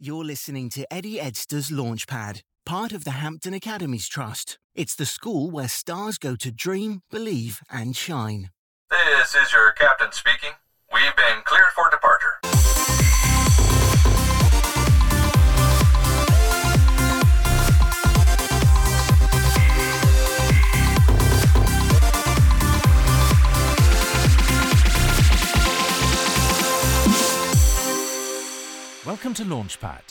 You're listening to Eddie Edster's Launchpad, part of the Hampton Academies Trust. It's the school where stars go to dream, believe, and shine. This is your captain speaking. We've been cleared for departure. Welcome to Launchpad,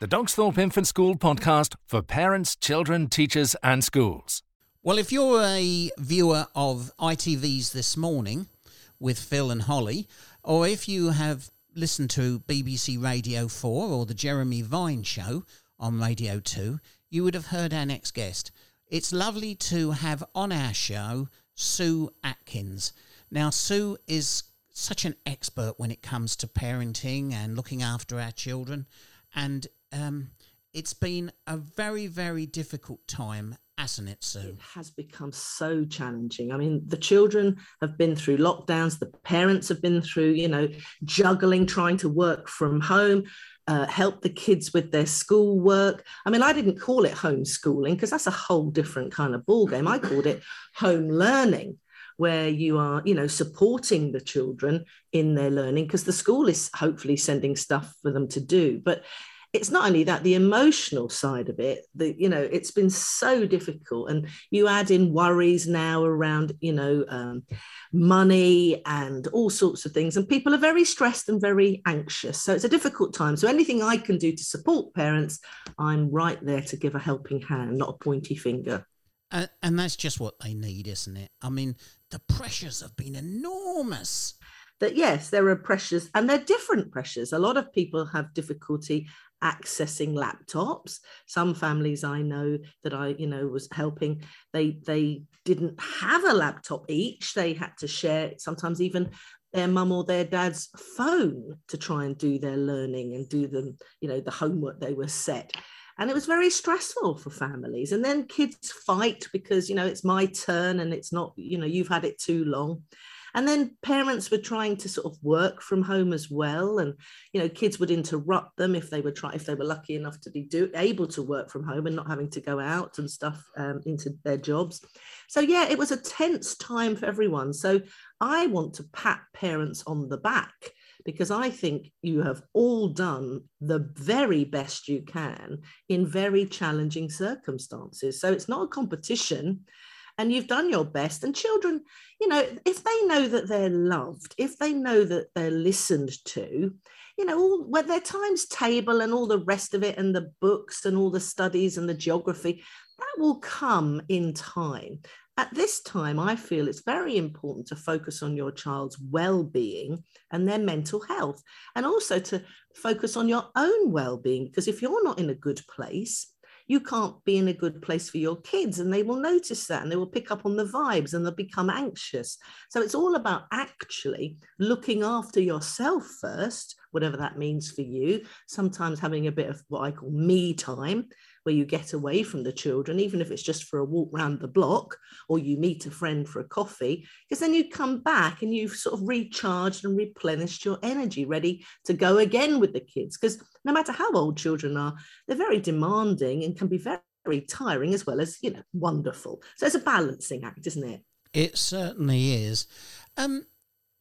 the Dogsthorpe Infant School podcast for parents, children, teachers, and schools. Well, if you're a viewer of ITV's This Morning with Phil and Holly, or if you have listened to BBC Radio 4 or the Jeremy Vine Show on Radio 2, you would have heard our next guest. It's lovely to have on our show Sue Atkins. Now, Sue is such an expert when it comes to parenting and looking after our children. And um, it's been a very, very difficult time, hasn't it, Sue? It has become so challenging. I mean, the children have been through lockdowns, the parents have been through, you know, juggling, trying to work from home. Uh, help the kids with their schoolwork. I mean, I didn't call it homeschooling because that's a whole different kind of ballgame. I called it home learning where you are you know supporting the children in their learning because the school is hopefully sending stuff for them to do. But it's not only that the emotional side of it the you know it's been so difficult. And you add in worries now around you know um, money and all sorts of things. And people are very stressed and very anxious. So it's a difficult time. So anything i can do to support parents i'm right there to give a helping hand not a pointy finger and, and that's just what they need, isn't it? I mean, the pressures have been enormous. That yes, there are pressures, and they're different pressures. A lot of people have difficulty accessing laptops. Some families I know that I, you know, was helping, they they didn't have a laptop each. They had to share sometimes even their mum or their dad's phone to try and do their learning and do them, you know, the homework they were set and it was very stressful for families. And then kids fight because you know it's my turn and it's not you know you've had it too long. And then parents were trying to sort of work from home as well. And you know kids would interrupt them if they were try if they were lucky enough to be do, able to work from home and not having to go out and stuff um, into their jobs. So yeah it was a tense time for everyone. So i want to pat parents on the back because I think you have all done the very best you can in very challenging circumstances. So it's not a competition and you've done your best. And children, you know, if they know that they're loved, if they know that they're listened to, you know, all their times table and all the rest of it, and the books and all the studies and the geography, that will come in time. At this time, I feel it's very important to focus on your child's well being and their mental health, and also to focus on your own well being. Because if you're not in a good place, you can't be in a good place for your kids, and they will notice that and they will pick up on the vibes and they'll become anxious. So it's all about actually looking after yourself first, whatever that means for you. Sometimes having a bit of what I call me time where you get away from the children, even if it's just for a walk round the block or you meet a friend for a coffee, because then you come back and you've sort of recharged and replenished your energy, ready to go again with the kids. Because no matter how old children are, they're very demanding and can be very, very tiring as well as, you know, wonderful. So it's a balancing act, isn't it? It certainly is. Um,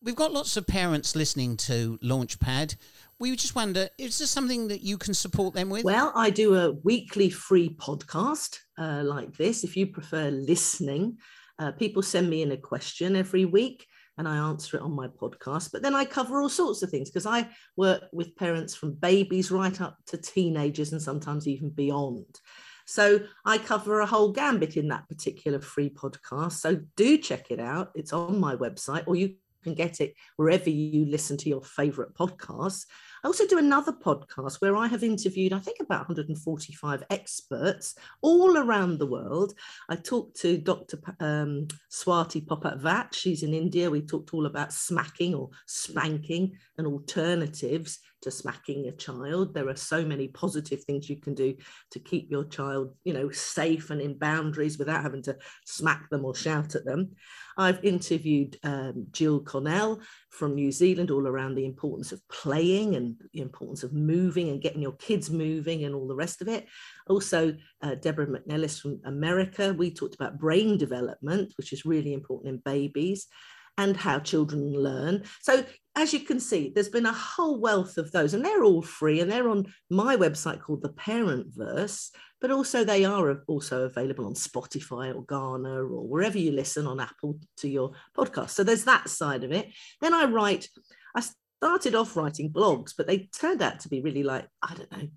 we've got lots of parents listening to Launchpad we just wonder is there something that you can support them with? Well, I do a weekly free podcast uh, like this. If you prefer listening, uh, people send me in a question every week and I answer it on my podcast. But then I cover all sorts of things because I work with parents from babies right up to teenagers and sometimes even beyond. So I cover a whole gambit in that particular free podcast. So do check it out. It's on my website, or you can get it wherever you listen to your favorite podcasts. I also do another podcast where I have interviewed, I think, about 145 experts all around the world. I talked to Dr. Um, Swati Popat She's in India. We talked all about smacking or spanking and alternatives to smacking a child. There are so many positive things you can do to keep your child, you know, safe and in boundaries without having to smack them or shout at them. I've interviewed um, Gill Connell from New Zealand all around the importance of playing and the importance of moving and getting your kids moving and all the rest of it. Also, uh, Deborah McNelis from America, we talked about brain development, which is really important in babies and how children learn. So, as you can see, there's been a whole wealth of those, and they're all free, and they're on my website called the Parent Verse. But also, they are also available on Spotify or Gaana or wherever you listen on Apple to your podcast. So there's that side of it. Then I write. I started off writing blogs, but they turned out to be really like I don't know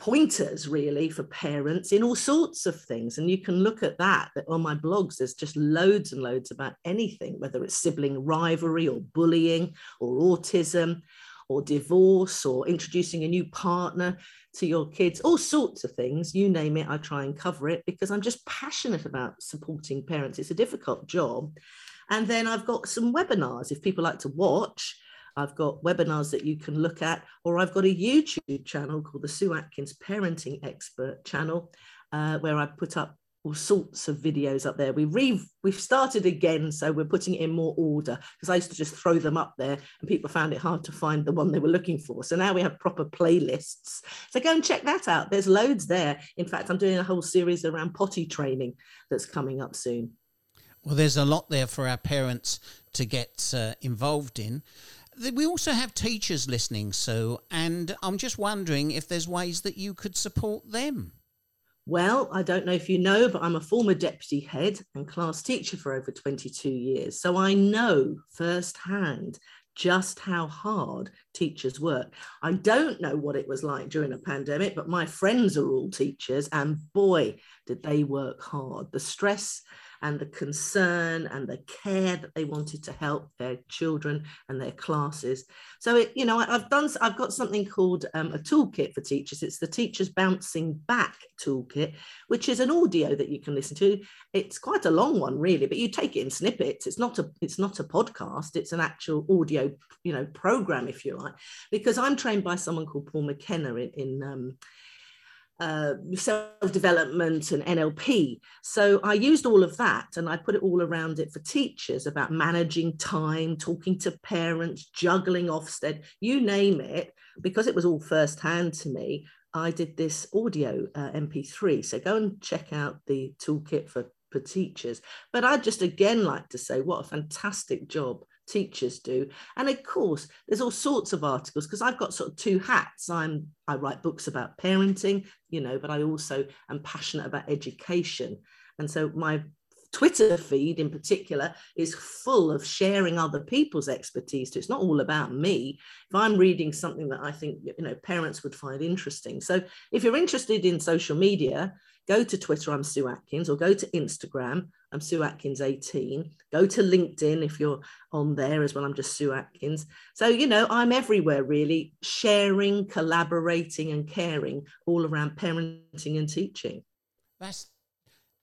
pointers really for parents in all sorts of things. And you can look at that on oh, my blogs there's just loads and loads about anything whether it's sibling rivalry or bullying or autism or divorce or introducing a new partner to your kids all sorts of things you name it i try and cover it because i'm just passionate about supporting parents. It's a difficult job. And then i've got some webinars if people like to watch I've got webinars that you can look at, or I've got a YouTube channel called the Sue Atkins Parenting Expert channel, uh, where I put up all sorts of videos up there. We re- we've started again, so we're putting it in more order because I used to just throw them up there and people found it hard to find the one they were looking for. So now we have proper playlists. So go and check that out. There's loads there. In fact, I'm doing a whole series around potty training that's coming up soon. Well, there's a lot there for our parents to get uh, involved in we also have teachers listening, Sue, and I'm just wondering if there's ways that you could support them. Well, I don't know if you know, but I'm a former deputy head and class teacher for over 22 years. So I know firsthand just how hard teachers work. I don't know what it was like during a pandemic, but my friends are all teachers, and boy, did they work hard. The stress and the concern and the care that they wanted to help their children and their classes. So, it, you know, I've done, I've got something called um, a toolkit for teachers. It's the Teachers Bouncing Back Toolkit, which is an audio that you can listen to. It's quite a long one, really, but you take it in snippets. It's not a, it's not a podcast. It's an actual audio, you know, program, if you like, because I'm trained by someone called Paul McKenna in, in um, uh, self development and NLP. So I used all of that and I put it all around it for teachers about managing time, talking to parents, juggling Ofsted, you name it, because it was all firsthand to me. I did this audio uh, MP3. So go and check out the toolkit for, for teachers. But I'd just again like to say what a fantastic job teachers do and of course there's all sorts of articles because i've got sort of two hats i'm i write books about parenting you know but i also am passionate about education and so my Twitter feed in particular is full of sharing other people's expertise. So it's not all about me. If I'm reading something that I think you know parents would find interesting. So if you're interested in social media, go to Twitter, I'm Sue Atkins, or go to Instagram, I'm Sue Atkins 18. Go to LinkedIn if you're on there as well. I'm just Sue Atkins. So, you know, I'm everywhere really, sharing, collaborating, and caring all around parenting and teaching. That's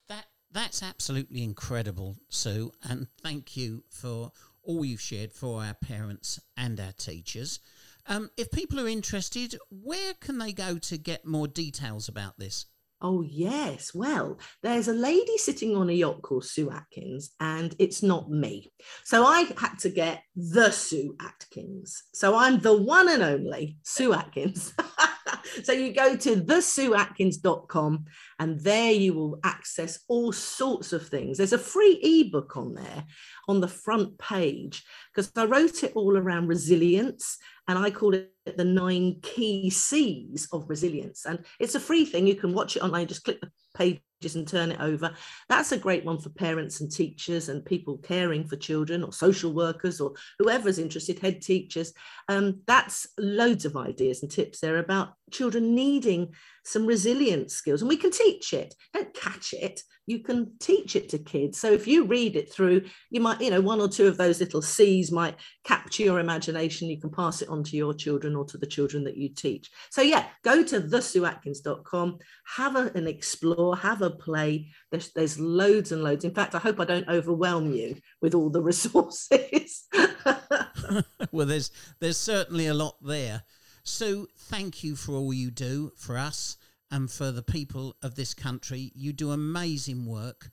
that that's absolutely incredible, Sue. And thank you for all you've shared for our parents and our teachers. Um, if people are interested, where can they go to get more details about this? Oh, yes. Well, there's a lady sitting on a yacht called Sue Atkins, and it's not me. So I had to get the Sue Atkins. So I'm the one and only Sue Atkins. so you go to thesueatkins.com, and there you will access all sorts of things. There's a free ebook on there on the front page because I wrote it all around resilience and I call it the nine key C's of resilience. And it's a free thing. You can watch it online, just click the pages and turn it over. That's a great one for parents and teachers and people caring for children or social workers or whoever's interested, head teachers. Um, that's loads of ideas and tips there about children needing some resilience skills. And we can teach it, don't catch it you can teach it to kids. So if you read it through, you might, you know, one or two of those little C's might capture your imagination. You can pass it on to your children or to the children that you teach. So yeah, go to thesueatkins.com, have a, an explore, have a play. There's, there's loads and loads. In fact, I hope I don't overwhelm you with all the resources. well, there's there's certainly a lot there. Sue, thank you for all you do for us and for the people of this country. You do amazing work.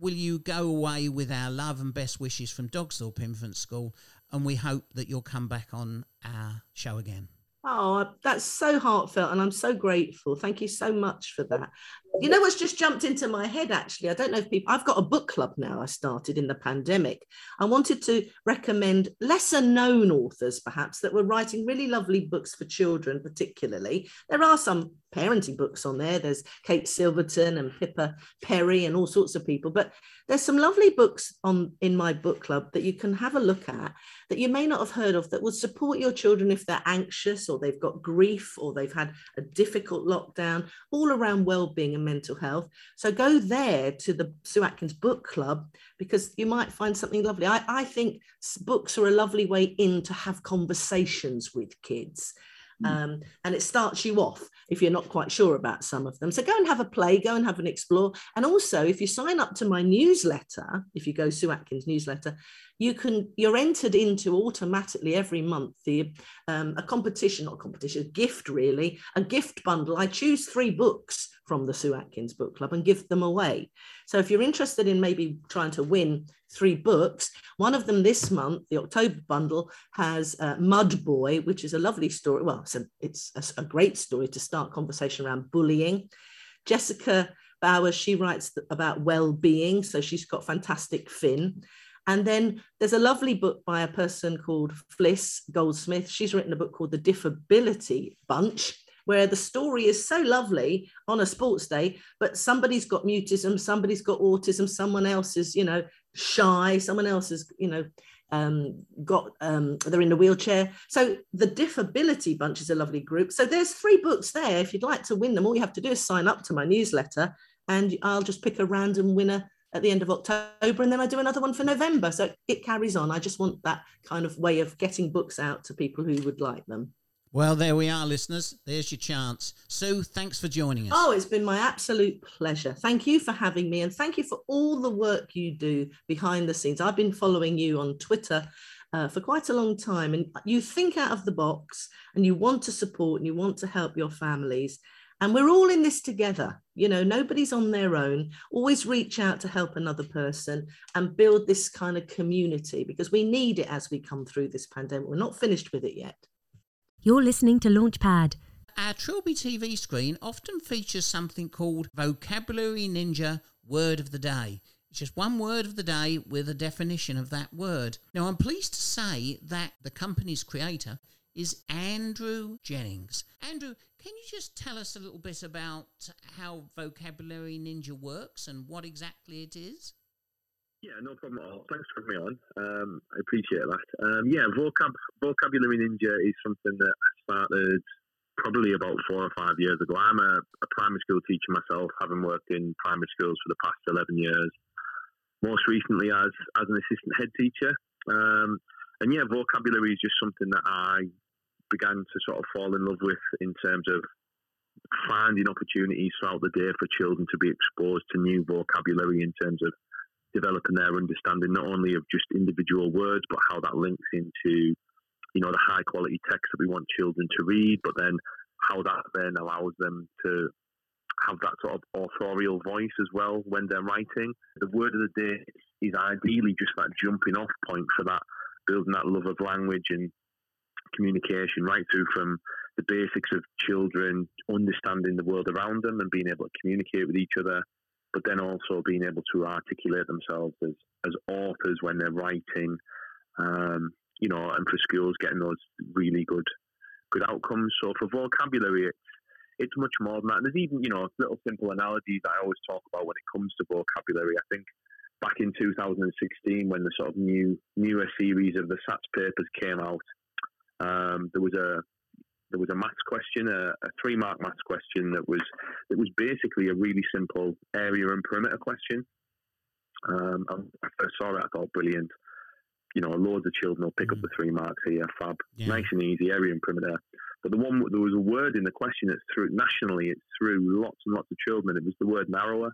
Will you go away with our love and best wishes from Dogsthorpe Infant School? And we hope that you'll come back on our show again. Oh, that's so heartfelt, and I'm so grateful. Thank you so much for that. You know what's just jumped into my head actually? I don't know if people, I've got a book club now I started in the pandemic. I wanted to recommend lesser known authors, perhaps, that were writing really lovely books for children, particularly. There are some parenting books on there. There's Kate Silverton and Pippa Perry and all sorts of people. But there's some lovely books on in my book club that you can have a look at that you may not have heard of that will support your children if they're anxious or they've got grief or they've had a difficult lockdown, all around well-being and mental health. So go there to the Sue Atkins Book Club because you might find something lovely. I, I think books are a lovely way in to have conversations with kids. Hmm. Um, and it starts you off if you're not quite sure about some of them. So go and have a play, go and have an explore. And also, if you sign up to my newsletter, if you go Sue Atkins newsletter, you can you're entered into automatically every month the um, a competition, not competition, a gift really, a gift bundle. I choose three books from the Sue Atkins Book Club and give them away. So if you're interested in maybe trying to win three books, one of them this month, the October bundle, has uh, Mud Boy, which is a lovely story. Well, it's a, it's a, a great story to start conversation around bullying. Jessica Bowers, she writes about well-being, so she's got fantastic Finn. And then there's a lovely book by a person called Fliss Goldsmith. She's written a book called The Diffability Bunch where the story is so lovely on a sports day, but somebody's got mutism, somebody's got autism, someone else is, you know, shy, someone else is, you know, um, got um, they're in a wheelchair. So the Diffability Bunch is a lovely group. So there's three books there. If you'd like to win them, all you have to do is sign up to my newsletter, and I'll just pick a random winner at the end of October, and then I do another one for November. So it carries on. I just want that kind of way of getting books out to people who would like them. Well, there we are, listeners. There's your chance. Sue, thanks for joining us. Oh, it's been my absolute pleasure. Thank you for having me, and thank you for all the work you do behind the scenes. I've been following you on Twitter uh, for quite a long time, and you think out of the box and you want to support and you want to help your families. And we're all in this together. You know, nobody's on their own. Always reach out to help another person and build this kind of community because we need it as we come through this pandemic. We're not finished with it yet. You're listening to Launchpad. Our Trilby TV screen often features something called Vocabulary Ninja Word of the Day. It's just one word of the day with a definition of that word. Now, I'm pleased to say that the company's creator is Andrew Jennings. Andrew, can you just tell us a little bit about how Vocabulary Ninja works and what exactly it is? Yeah, no problem at all. Thanks for having me on. Um, I appreciate that. Um, yeah, vocab, Vocabulary Ninja is something that I started probably about four or five years ago. I'm a, a, primary school teacher myself, having worked in primary schools for the past 11 years, most recently as, as an assistant head teacher. Um, and yeah, vocabulary is just something that I began to sort of fall in love with in terms of finding opportunities throughout the day for children to be exposed to new vocabulary in terms of developing their understanding not only of just individual words, but how that links into, you know, the high quality text that we want children to read, but then how that then allows them to have that sort of authorial voice as well when they're writing. The word of the day is ideally just that jumping off point for that, building that love of language and communication right through from the basics of children understanding the world around them and being able to communicate with each other but then also being able to articulate themselves as, as authors when they're writing, um, you know, and for schools getting those really good good outcomes. So for vocabulary, it's it's much more than that. And there's even you know little simple analogies I always talk about when it comes to vocabulary. I think back in 2016 when the sort of new newer series of the SATS papers came out, um, there was a there was a maths question, a, a three mark maths question that was that was basically a really simple area and perimeter question. Um, I first saw it, I thought brilliant. You know, loads of children will pick mm. up the three marks here, fab, yeah. nice and easy, area and perimeter. But the one there was a word in the question that's through nationally, it's through lots and lots of children. It was the word narrower.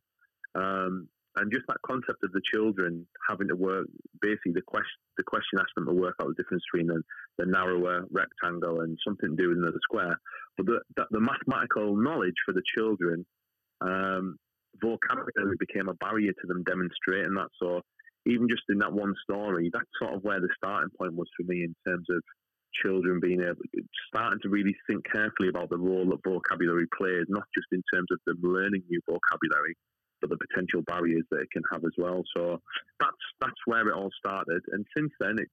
Um, and just that concept of the children having to work, basically the question, the question asked them to work out the difference between the, the narrower rectangle and something to do with another square. But the, the, the mathematical knowledge for the children, um, vocabulary became a barrier to them demonstrating that. So even just in that one story, that's sort of where the starting point was for me in terms of children being able starting to really think carefully about the role that vocabulary plays, not just in terms of them learning new vocabulary, but the potential barriers that it can have as well. So that's that's where it all started, and since then it's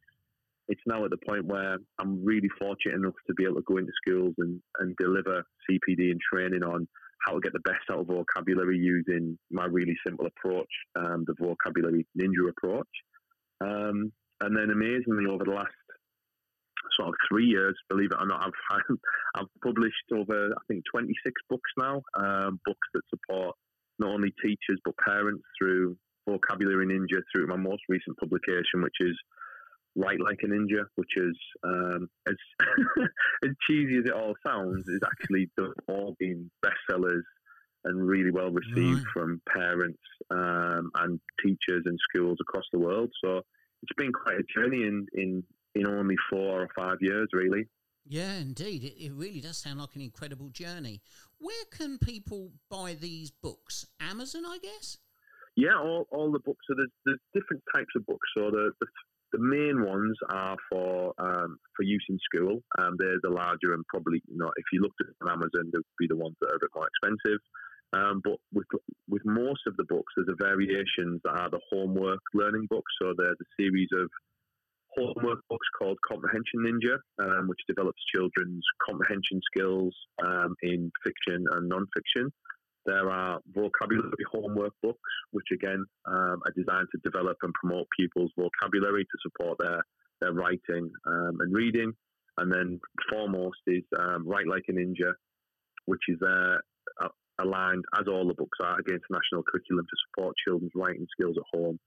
it's now at the point where I'm really fortunate enough to be able to go into schools and, and deliver CPD and training on how to get the best out of vocabulary using my really simple approach, um, the vocabulary ninja approach. Um, and then amazingly, over the last sort of three years, believe it or not, I've I've published over I think 26 books now, um, books that support not only teachers but parents through vocabulary ninja through my most recent publication, which is Write Like a Ninja, which is um, as as cheesy as it all sounds, is actually all been bestsellers and really well received right. from parents um, and teachers and schools across the world. So it's been quite a journey in in in only four or five years, really. Yeah, indeed. It, it really does sound like an incredible journey. Where can people buy these books? Amazon, I guess? Yeah, all, all the books. So there's, there's different types of books. So the, the, the main ones are for um, for use in school. Um, they're the larger and probably, you know, if you looked at Amazon, they'd be the ones that are a bit more expensive. Um, but with with most of the books, there's a variations that are the homework learning books. So they're the series of homework books called Comprehension Ninja, um, which develops children's comprehension skills um, in fiction and non-fiction. There are vocabulary homework books, which again um, are designed to develop and promote pupils' vocabulary to support their their writing um, and reading. And then foremost is um, Write Like a Ninja, which is uh, aligned, as all the books are, against the national curriculum to support children's writing skills at home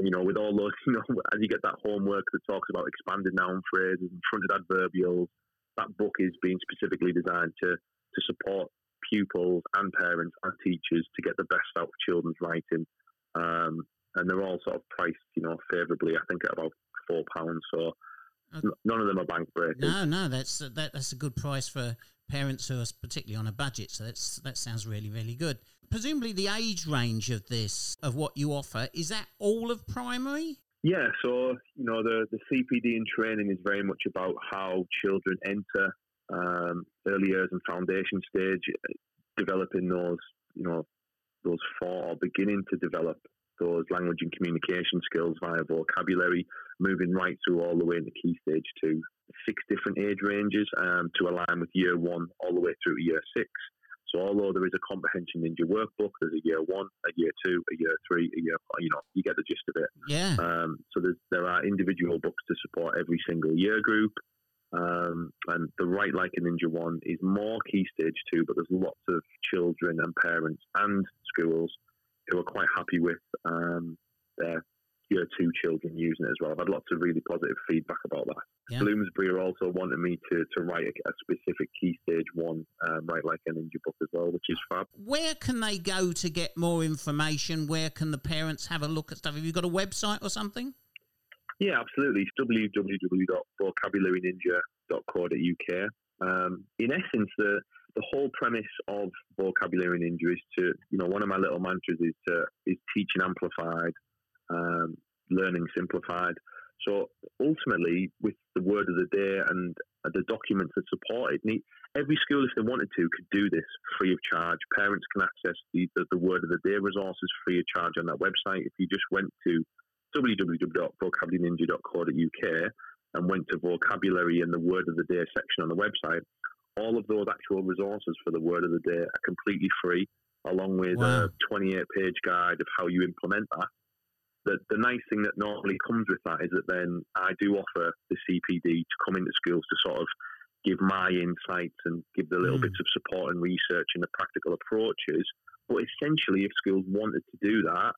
you know, with all those, you know, as you get that homework that talks about expanded noun phrases and fronted adverbials, that book is being specifically designed to, to support pupils and parents and teachers to get the best out of children's writing. Um, and they're all sort of priced, you know, favourably. I think at about four pounds. So okay. none of them are bank breakers. No, no, that's that, that's a good price for parents who are particularly on a budget. So that's that sounds really really good. Presumably, the age range of this of what you offer is that all of primary. Yeah, so you know the the CPD and training is very much about how children enter um, early years and foundation stage, developing those you know those four beginning to develop those language and communication skills via vocabulary, moving right through all the way into key stage two. Six different age ranges um, to align with year one all the way through year six. So although there is a comprehension ninja workbook, there's a year one, a year two, a year three, a year you know you get the gist of it. Yeah. Um, so there are individual books to support every single year group. Um, and the Write Like a Ninja one is more key stage two, but there's lots of children and parents and schools who are quite happy with um, their year two children using it as well. I've had lots of really positive feedback about that. Yeah. Bloomsbury are also wanting me to, to write a, a specific key stage one, um, write like an ninja book as well, which is fab. Where can they go to get more information? Where can the parents have a look at stuff? Have you got a website or something? Yeah, absolutely. It's www.vocabularyninja.co.uk. Um, in essence, the the whole premise of vocabulary ninja is to, you know, one of my little mantras is to is teaching amplified, um, learning simplified. So ultimately, with the word of the day and the documents that support it, every school, if they wanted to, could do this free of charge. Parents can access the, the, the word of the day resources free of charge on that website. If you just went to www.vocabularyninja.co.uk and went to vocabulary and the word of the day section on the website, all of those actual resources for the word of the day are completely free, along with wow. a 28 page guide of how you implement that. The, the nice thing that normally comes with that is that then I do offer the CPD to come into schools to sort of give my insights and give the little mm. bits of support and research and the practical approaches. But essentially, if schools wanted to do that,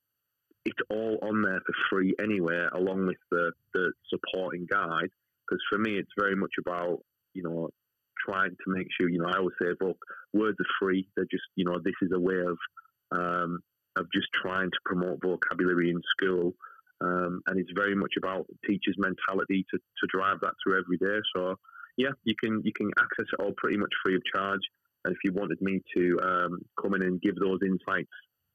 it's all on there for free anyway, along with the, the supporting guide. Because for me, it's very much about, you know, trying to make sure, you know, I always say, look, words are free. They're just, you know, this is a way of um, of just trying to promote vocabulary in school. Um, and it's very much about teachers' mentality to, to drive that through every day. So, yeah, you can you can access it all pretty much free of charge. And if you wanted me to um, come in and give those insights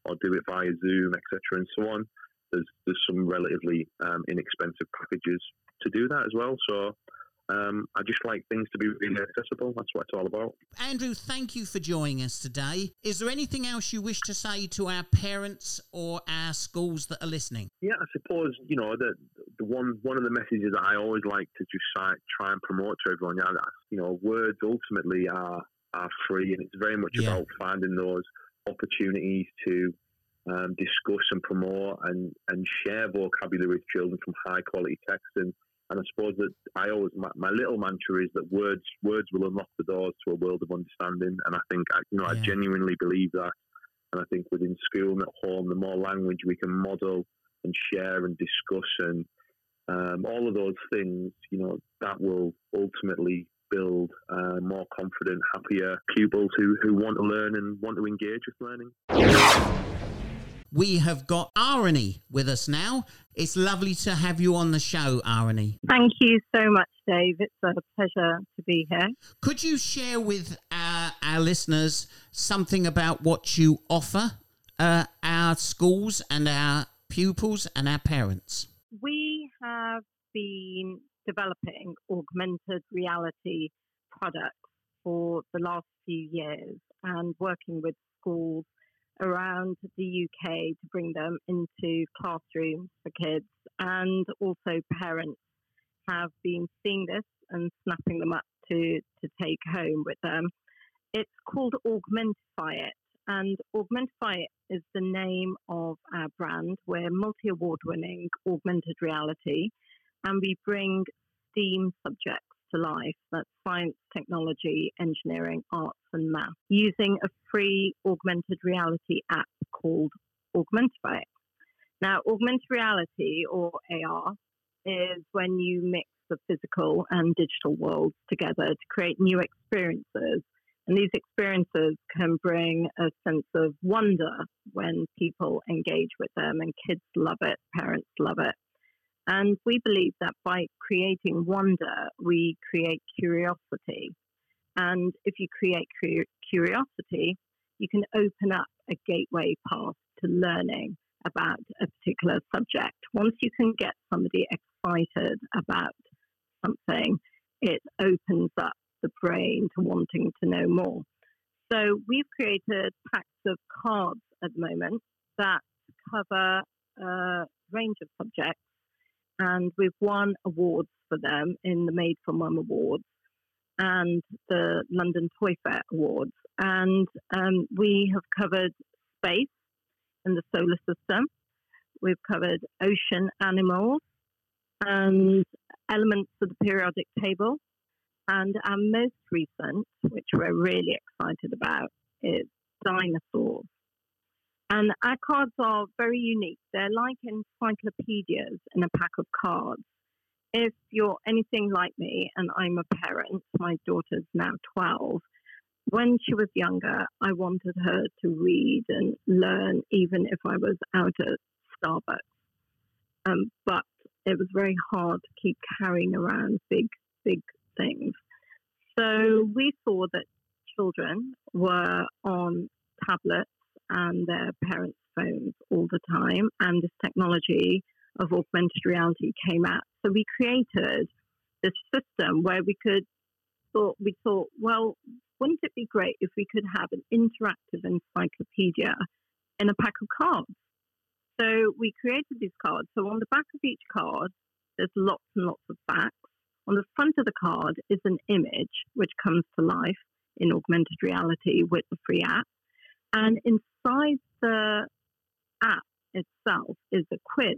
or do it via Zoom, etc., and so on, there's there's some relatively um, inexpensive packages to do that as well. So um, I just like things to be really accessible. That's what it's all about. Andrew, thank you for joining us today. Is there anything else you wish to say to our parents or our schools that are listening? Yeah, I suppose you know the the one one of the messages that I always like to just try, try and promote to everyone. Yeah, you know, words ultimately are are free, and it's very much Yeah. about finding those opportunities to um, discuss and promote and, and share vocabulary with children from high quality texts And, and I suppose that I always my, my little mantra is that words words will unlock the doors to a world of understanding. And I think I, you know I genuinely believe that. And I think within school and at home, the more language we can model and share and discuss and um, all of those things, you know, that will ultimately build uh, more confident, happier pupils who, who want to learn and want to engage with learning. We have got Arnie with us now. It's lovely to have you on the show, Arnie. Thank you so much, Dave. It's a pleasure to be here. Could you share with our, our listeners something about what you offer uh, our schools and our pupils and our parents? We have been developing augmented reality products for the last few years and working with schools around the UK to bring them into classrooms for kids and also parents have been seeing this and snapping them up to, to take home with them. It's called Augmentify It and Augmentify It is the name of our brand. We're multi award winning augmented reality and we bring STEAM subjects to life that's science, technology, engineering, arts, and math using a free augmented reality app called Augmentify. Now, augmented reality or AR is when you mix the physical and digital worlds together to create new experiences. And these experiences can bring a sense of wonder when people engage with them, and kids love it, parents love it. And we believe that by creating wonder, we create curiosity. And if you create curiosity, you can open up a gateway path to learning about a particular subject. Once you can get somebody excited about something, it opens up the brain to wanting to know more. So we've created packs of cards at the moment that cover a range of subjects, and we've won awards for them in the Made for Mum Awards and the London Toy Fair Awards. And um, we have covered space and the solar system. We've covered ocean animals and elements of the periodic table. And our most recent, which we're really excited about, is dinosaurs. And our cards are very unique. They're like encyclopedias in a pack of cards. If you're anything like me, and I'm a parent, my daughter's now 12, when she was younger, I wanted her to read and learn, even if I was out at Starbucks. Um, but it was very hard to keep carrying around big, big things. So we saw that children were on tablets and their parents' phones all the time, and this technology of augmented reality came out. So we created this system where we could thought we thought, well, wouldn't it be great if we could have an interactive encyclopedia in a pack of cards? So we created these cards. So on the back of each card, there's lots and lots of facts. On the front of the card is an image which comes to life in augmented reality with the free app. And inside the app itself is a quiz.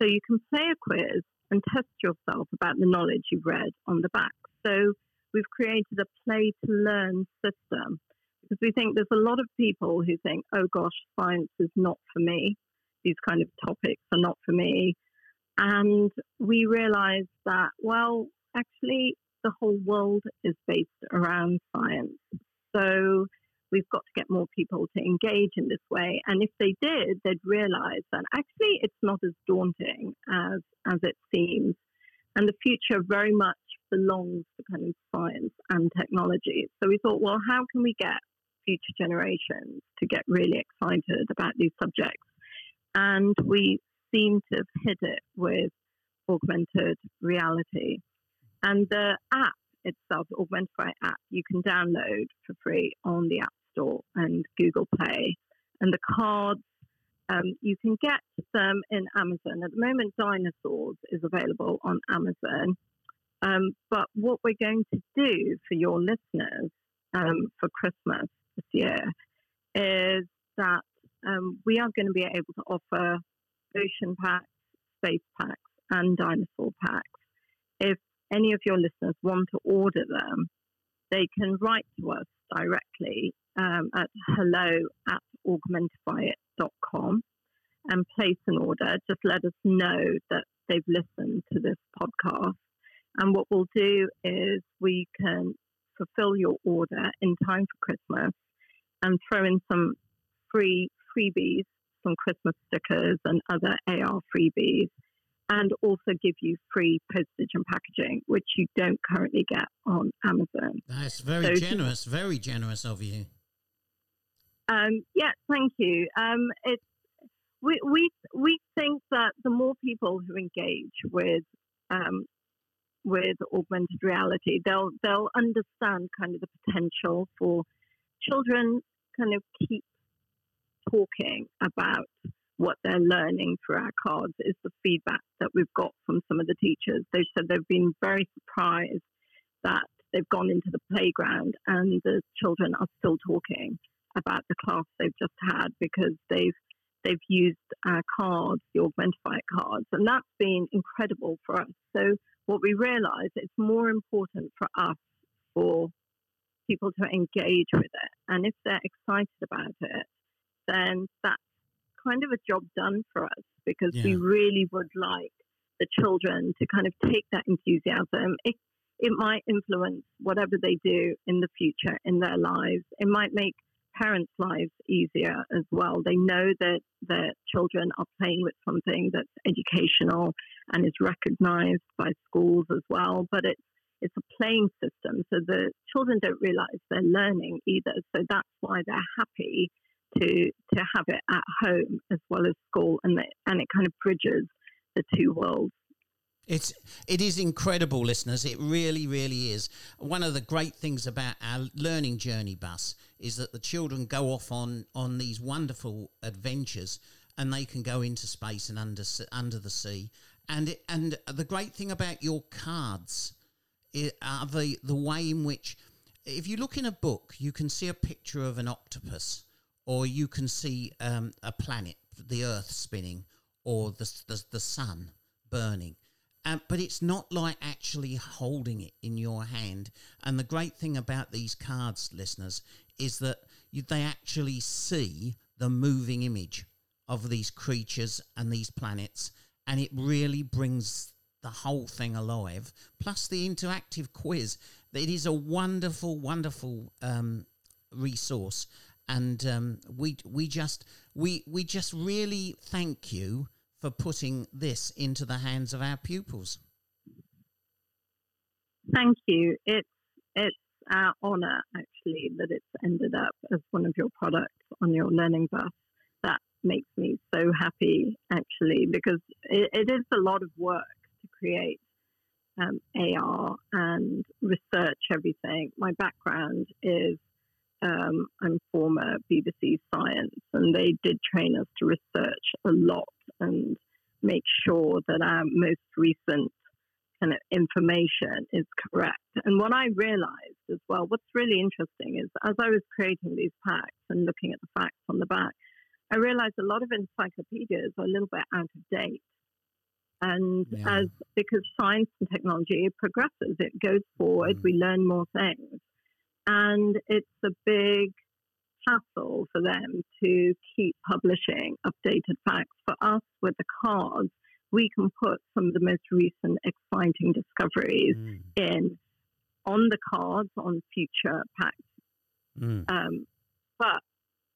So you can play a quiz and test yourself about the knowledge you've read on the back. So we've created a play to learn system because we think there's a lot of people who think, oh gosh, science is not for me. These kind of topics are not for me. And we realized that, well, actually, the whole world is based around science. So we've got to get more people to engage in this way. And if they did, they'd realize that actually it's not as daunting as, as it seems. And the future very much belongs to kind of science and technology. So we thought, well, how can we get future generations to get really excited about these subjects? And we seem to have hit it with augmented reality. And the app itself, the Augmentify app, you can download for free on the App Store and Google Play. And the cards, um, you can get them in Amazon. At the moment, Dinosaurs is available on Amazon. Um, but what we're going to do for your listeners um, for Christmas this year is that um, we are going to be able to offer ocean packs, space packs, and dinosaur packs. If any of your listeners want to order them, they can write to us directly um, at hello at augmentifyit.com and place an order. Just let us know that they've listened to this podcast. And what we'll do is we can fulfill your order in time for Christmas and throw in some free freebies, some Christmas stickers and other AR freebies, and also give you free postage and packaging, which you don't currently get on Amazon. That's very so generous, very generous of you. Um, yeah, thank you. Um, it's we, we we think that the more people who engage with um, with augmented reality, they'll they'll understand kind of the potential for children kind of keep talking about what they're learning through our cards is the feedback that we've got from some of the teachers. They said they've been very surprised that they've gone into the playground and the children are still talking about the class they've just had because they've they've used our cards, the Augmentify cards, and that's been incredible for us. So what we realise it's more important for us for people to engage with it, and if they're excited about it, then that's kind of a job done for us because yeah. we really would like the children to kind of take that enthusiasm. It, it might influence whatever they do in the future in their lives. It might make parents' lives easier as well. They know that their children are playing with something that's educational and is recognized by schools as well. But it's it's a playing system, so the children don't realize they're learning either. So that's why they're happy to to have it at home as well as school, and the, and it kind of bridges the two worlds. It's it is incredible, listeners. It really, really is. One of the great things about our learning journey bus is that the children go off on on these wonderful adventures, and they can go into space and under under the sea. And it, and the great thing about your cards are the the way in which, if you look in a book, you can see a picture of an octopus, or you can see um, a planet, the Earth spinning, or the the, the sun burning um, but it's not like actually holding it in your hand. And the great thing about these cards, listeners, is that you, they actually see the moving image of these creatures and these planets, and it really brings the whole thing alive. Plus the interactive quiz. It is a wonderful, wonderful um, resource, and um, we we just we we just really thank you for putting this into the hands of our pupils. Thank you. It's it's our honour actually that it's ended up as one of your products on your learning bus. That makes me so happy actually because it, it is a lot of work to create um, AR and research everything. My background is um, I'm former BBC Science, and they did train us to research a lot and make sure that our most recent kind of information is correct. And what I realized as well, what's really interesting is as I was creating these packs and looking at the facts on the back, I realized a lot of encyclopedias are a little bit out of date. And yeah. as because science and technology progresses, it goes forward, mm. we learn more things and it's a big hassle for them to keep publishing updated facts. For us, with the cards, we can put some of the most recent exciting discoveries mm. in on the cards on future packs. Mm. Um, but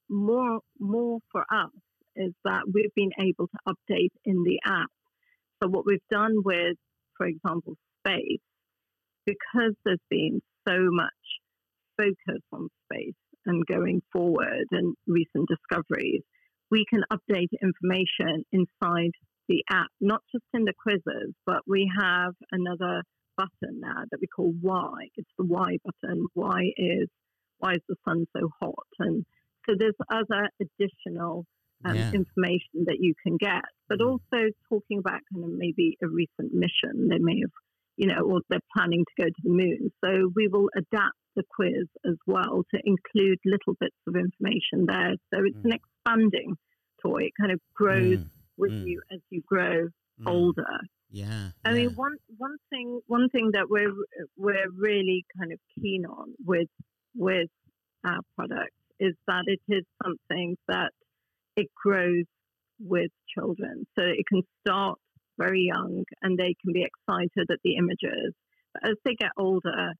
more more for us is that we've been able to update in the app. So what we've done with, for example, space, because there's been so much focus on space and going forward and recent discoveries, we can update information inside the app, not just in the quizzes, but we have another button now that we call Why. It's the Why button. Why is why is the sun so hot? And so there's other additional um, yeah. information that you can get, but mm. also talking about kind of maybe a recent mission they may have, you know, or they're planning to go to the moon. So we will adapt the quiz as well to include little bits of information there. So it's mm. an expanding toy. It kind of grows mm. with mm. you as you grow mm. older. Yeah. I yeah. mean, one one thing one thing that we're we're really kind of keen on with with our product is that it is something that it grows with children. So it can start very young and they can be excited at the images. But as they get older,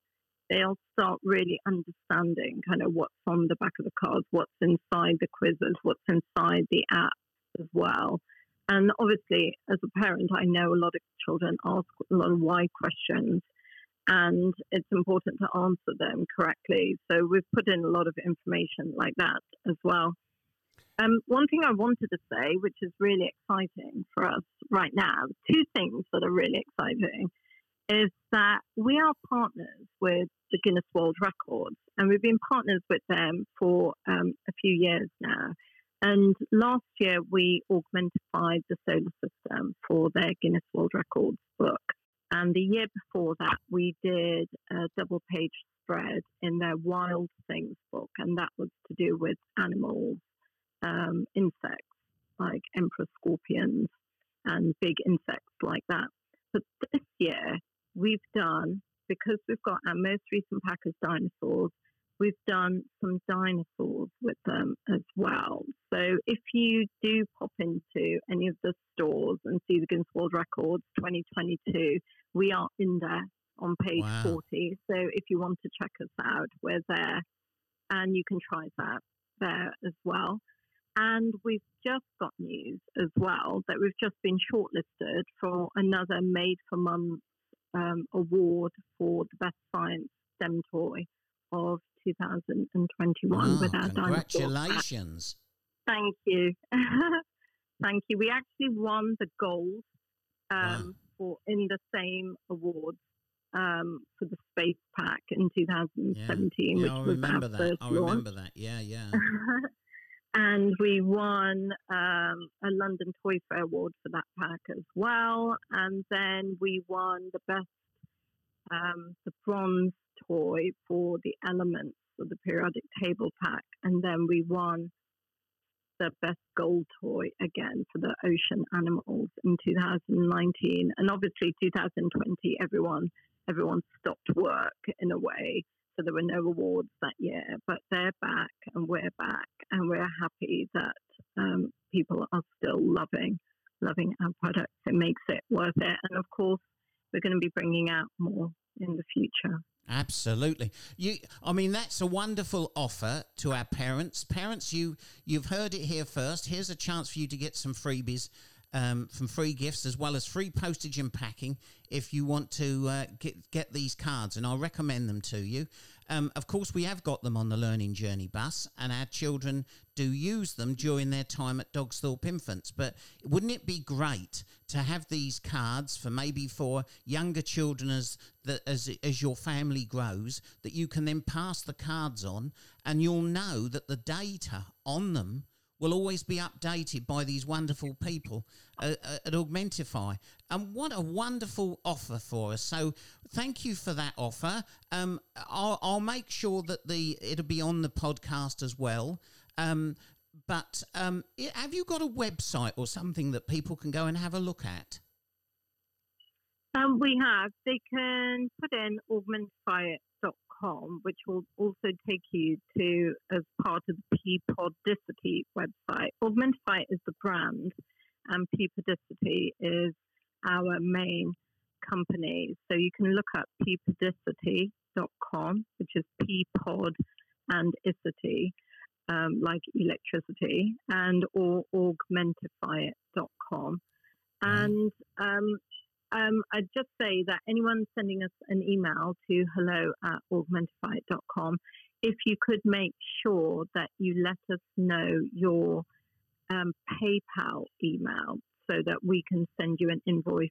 they'll start really understanding kind of what's on the back of the cards, what's inside the quizzes, what's inside the app as well. And obviously, as a parent, I know a lot of children ask a lot of why questions, and it's important to answer them correctly. So we've put in a lot of information like that as well. Um, one thing I wanted to say, which is really exciting for us right now, two things that are really exciting, is that we are partners with the Guinness World Records, and we've been partners with them for um, a few years now. And last year, we augmentified the solar system for their Guinness World Records book. And the year before that, we did a double page spread in their Wild Things book, and that was to do with animals um, insects like emperor scorpions and big insects like that. But this year, we've done, because we've got our most recent pack of dinosaurs, we've done some dinosaurs with them as well. So if you do pop into any of the stores and see the Guinness World Records 2022, we are in there on page wow. 40. So if you want to check us out, we're there and you can try that there as well. And we've just got news as well that we've just been shortlisted for another Made for Mums um, award for the best science STEM toy of 2021 with our Congratulations. Thank you. Thank you. We actually won the gold um, wow. for in the same awards um, for the space pack in 2017, yeah. Yeah, which I was our that. I remember that. Yeah, yeah. and we won um, a London Toy Fair award for that pack as well. And then we won the best, um, the bronze toy for the elements of the periodic table pack. And then we won the best gold toy again for the ocean animals in 2019. And obviously 2020, everyone everyone stopped work in a way so there were no awards that year, but they're back and we're back, and we're happy that um, people are still loving loving our products. It makes it worth it, and of course, we're going to be bringing out more in the future. Absolutely. You I mean that's a wonderful offer to our parents. Parents you you've heard it here first. Here's a chance for you to get some freebies um, from free gifts as well as free postage and packing if you want to uh, get, get these cards, and I'll recommend them to you. Um, of course, we have got them on the Learning Journey bus, and our children do use them during their time at Dogsthorpe Infants. But wouldn't it be great to have these cards for maybe for younger children as that as as your family grows, that you can then pass the cards on, and you'll know that the data on them will always be updated by these wonderful people uh, uh, at Augmentify. And what a wonderful offer for us. So thank you for that offer. Um, I'll, I'll, make sure that the it'll be on the podcast as well. Um, but um, have you got a website or something that people can go and have a look at? Um, we have. They can put in Augmentify which will also take you to as part of the Peapodicity website. Augmentify is the brand, and Peapodicity is our main company. So you can look up peapodicity.com, which is peapod and icity. um, like electricity, and or augmentifyit.com. And um, um, I'd just say that anyone sending us an email to hello at augmentifyit.com, if you could make sure that you let us know your um, PayPal email so that we can send you an invoice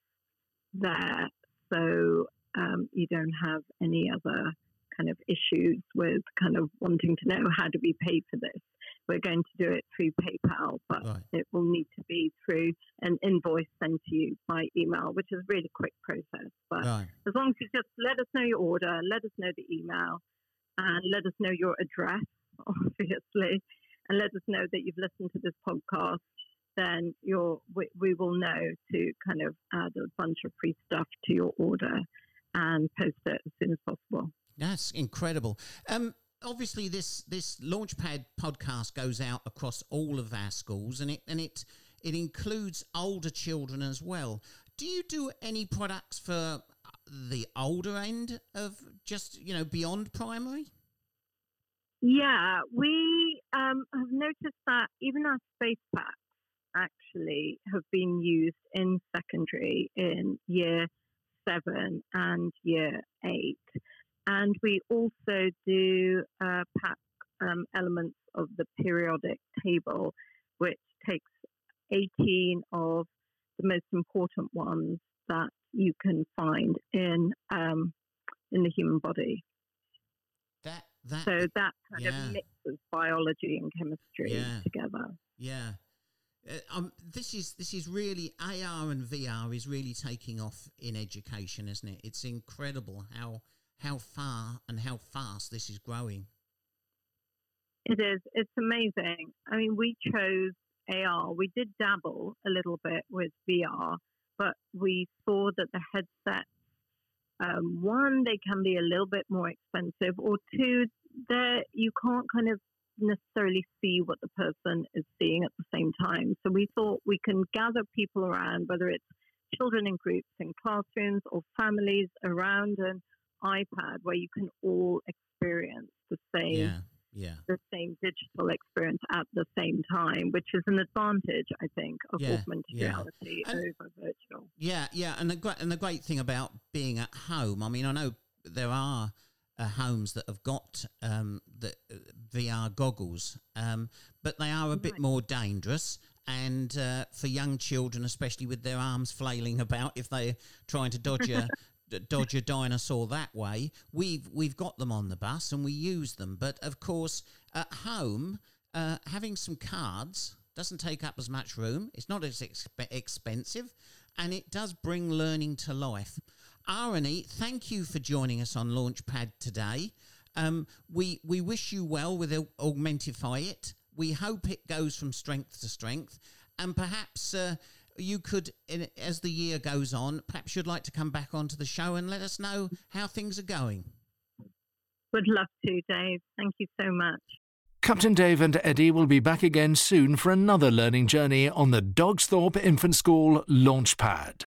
there so um, you don't have any other kind of issues with kind of wanting to know how do we pay for this. We're going to do it through PayPal, but Right. it will need to be through an invoice sent to you by email, which is a really quick process. But Right. as long as you just let us know your order, let us know the email, and let us know your address, obviously, and let us know that you've listened to this podcast, then you're, we, we will know to kind of add a bunch of free stuff to your order and post it as soon as possible. That's incredible. Um, obviously, this this Launchpad podcast goes out across all of our schools, and it and it it includes older children as well. Do you do any products for the older end of just you know beyond primary? Yeah, we um, have noticed that even our space packs actually have been used in secondary in year seven and year eight. And we also do uh, pack um, elements of the periodic table, which takes 18 of the most important ones that you can find in um, in the human body. That that So that kind yeah. of mixes biology and chemistry Yeah. together. Yeah. Uh, um, this is this is really AR and VR is really taking off in education, isn't it? It's incredible how how far and how fast this is growing. It is. It's amazing. I mean, we chose AR. We did dabble a little bit with VR, but we saw that the headsets, um, one, they can be a little bit more expensive, or two, there you can't kind of necessarily see what the person is seeing at the same time. So we thought we can gather people around, whether it's children in groups in classrooms or families around an iPad, where you can all experience the same Yeah, yeah, the same digital experience at the same time, which is an advantage, I think, of Yeah, augmented yeah. reality And- over virtual. yeah, yeah. And the great and the great thing about being at home, I mean, I know there are uh, homes that have got um, the uh, VR goggles, um, but they are a bit more dangerous. And uh, for young children, especially with their arms flailing about, if they're trying to dodge a dodge a dinosaur that way, we've we've got them on the bus and we use them. But of course, at home, uh, having some cards doesn't take up as much room. It's not as exp- expensive, and it does bring learning to life. Arnie, thank you for joining us on Launchpad today. Um, we we wish you well with Au- Augmentify It. We hope it goes from strength to strength, and perhaps uh, you could, in, as the year goes on, perhaps you'd like to come back onto the show and let us know how things are going. Would love to, Dave. Thank you so much. Captain Dave and Eddie will be back again soon for another learning journey on the Dogsthorpe Infant School Launchpad.